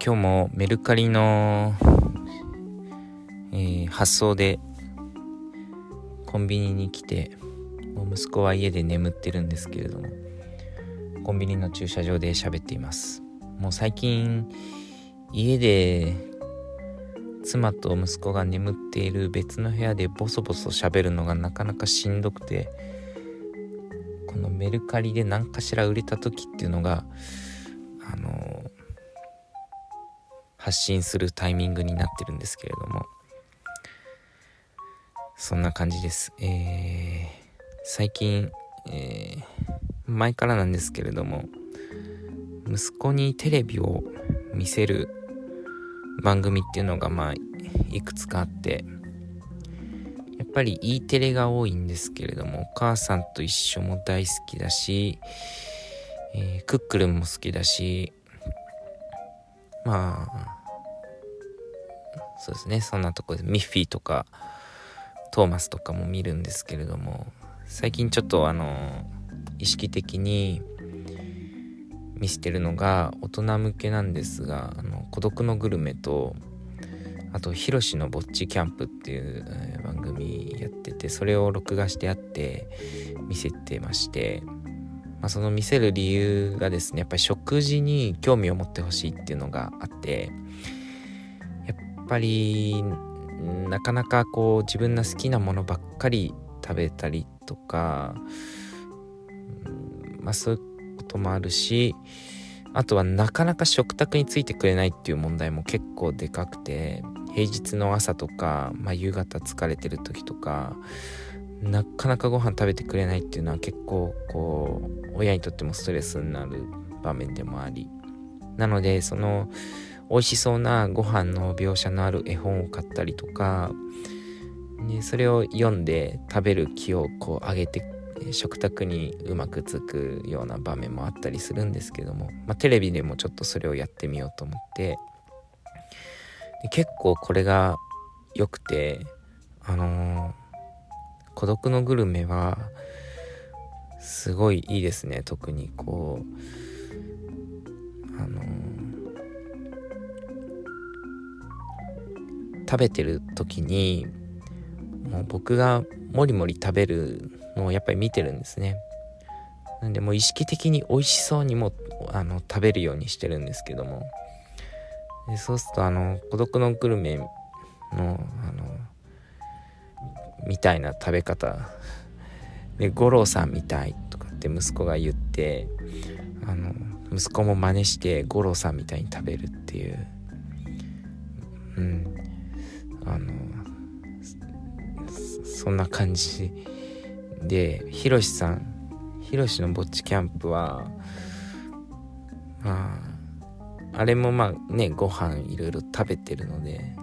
今日もメルカリの、えー、発送でコンビニに来てもう息子は家で眠ってるんですけれどもコンビニの駐車場で喋っています。もう最近家で妻と息子が眠っている別の部屋でボソボソ喋るのがなかなかしんどくてこのメルカリで何かしら売れた時っていうのがあの発信するタイミングになってるんですけれどもそんな感じです。えー、最近、えー、前からなんですけれども息子にテレビを見せる番組っていうのがまあいくつかあってやっぱり E テレが多いんですけれどもお母さんと一緒も大好きだし、えー、クックルンも好きだしまあそうですね。そんなとこでミッフィーとかトーマスとかも見るんですけれども最近ちょっとあの意識的に見せてるのが大人向けなんですが「あの孤独のグルメ」とあと「ヒロシのぼっちキャンプ」っていう番組やっててそれを録画してあって見せてまして、まあ、その見せる理由がですねやっぱり食事に興味を持ってほしいっていうのがあってやっぱりなかなかこう自分の好きなものばっかり食べたりとか、まあそういうこともあるしあとはなかなか食卓についてくれないっていう問題も結構でかくて平日の朝とか、まあ、夕方疲れてる時とかなかなかご飯食べてくれないっていうのは結構こう親にとってもストレスになる場面でもあり。なのでその美味しそうなご飯の描写のある絵本を買ったりとか、ね、それを読んで食べる気をこう上げて食卓にうまくつくような場面もあったりするんですけども、まあ、テレビでもちょっとそれをやってみようと思って。結構これが良くてあのー、孤独のグルメはすごいいいですね。特にこうあのー、食べてる時にもう僕がもりもり食べるのをやっぱり見てるんですね。なんでもう意識的に美味しそうにもあの食べるようにしてるんですけども。でそうするとあの孤独のグルメのあのみたいな食べ方。で五郎さんみたいとかって息子が言ってあの息子も真似して五郎さんみたいに食べるっていう。うん。あのそんな感じでひろしさんひろしのぼっちキャンプはまああれもまあねご飯いろいろ食べてるので、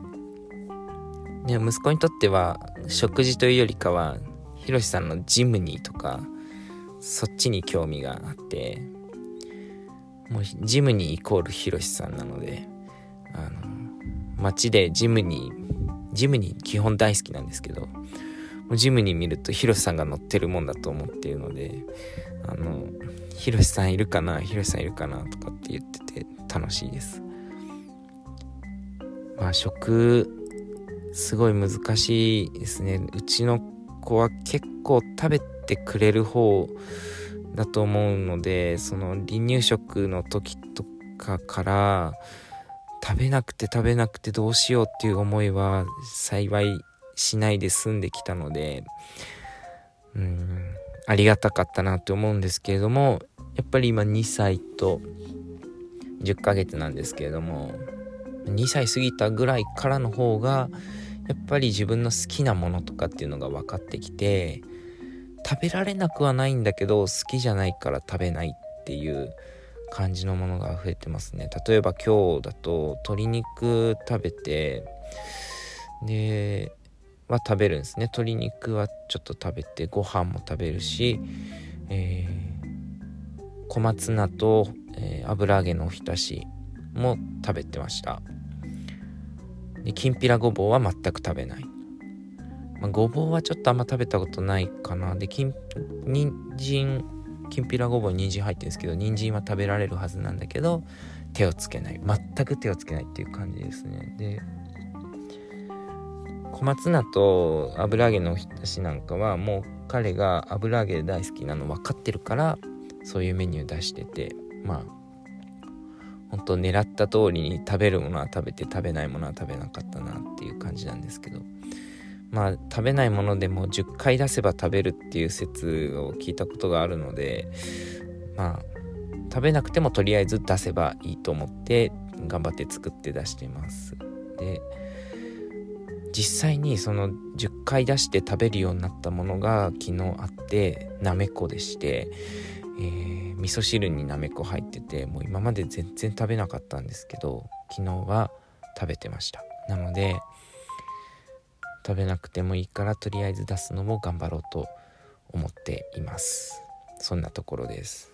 ね、息子にとっては食事というよりかはひろしさんのジムニーとかそっちに興味があってもうジムニーイコールひろしさんなのであの街でジムニージムニー基本大好きなんですけどジムに見るとヒロシさんが乗ってるもんだと思っているのであのヒロシさんいるかなヒロシさんいるかなとかって言ってて楽しいです。まあ食すごい難しいですね。うちの子は結構食べてくれる方だと思うのでその離乳食の時とかから食べなくて食べなくてどうしようっていう思いは幸いしないで済んできたのでうんありがたかったなって思うんですけれどもやっぱり今2歳と10ヶ月なんですけれども2歳過ぎたぐらいからの方がやっぱり自分の好きなものとかっていうのが分かってきて食べられなくはないんだけど好きじゃないから食べないっていう感じのものが増えてますね。例えば今日だと鶏肉食べてでは食べるんですね。鶏肉はちょっと食べてご飯も食べるし、えー、小松菜と、えー、油揚げのおひたしも食べてました。できんぴらごぼうは全く食べない、まあ、ごぼうはちょっとあんま食べたことないかな。できん人参きんぴらごぼう人参入ってるんですけど人参は食べられるはずなんだけど手をつけない。全く手をつけないっていう感じですね。で小松菜と油揚げのおひたしなんかはもう彼が油揚げ大好きなの分かってるからそういうメニュー出しててまあ本当狙った通りに食べるものは食べて食べないものは食べなかったなっていう感じなんですけど。まあ食べないものでも10回出せば食べるっていう説を聞いたことがあるのでまあ食べなくてもとりあえず出せばいいと思って頑張って作って出してます。で実際にその10回出して食べるようになったものが昨日あってなめこでしてえー、味噌汁になめこ入っててもう今まで全然食べなかったんですけど昨日は食べてました。なので食べなくてもいいからとりあえず出すのも頑張ろうと思っています。そんなところです。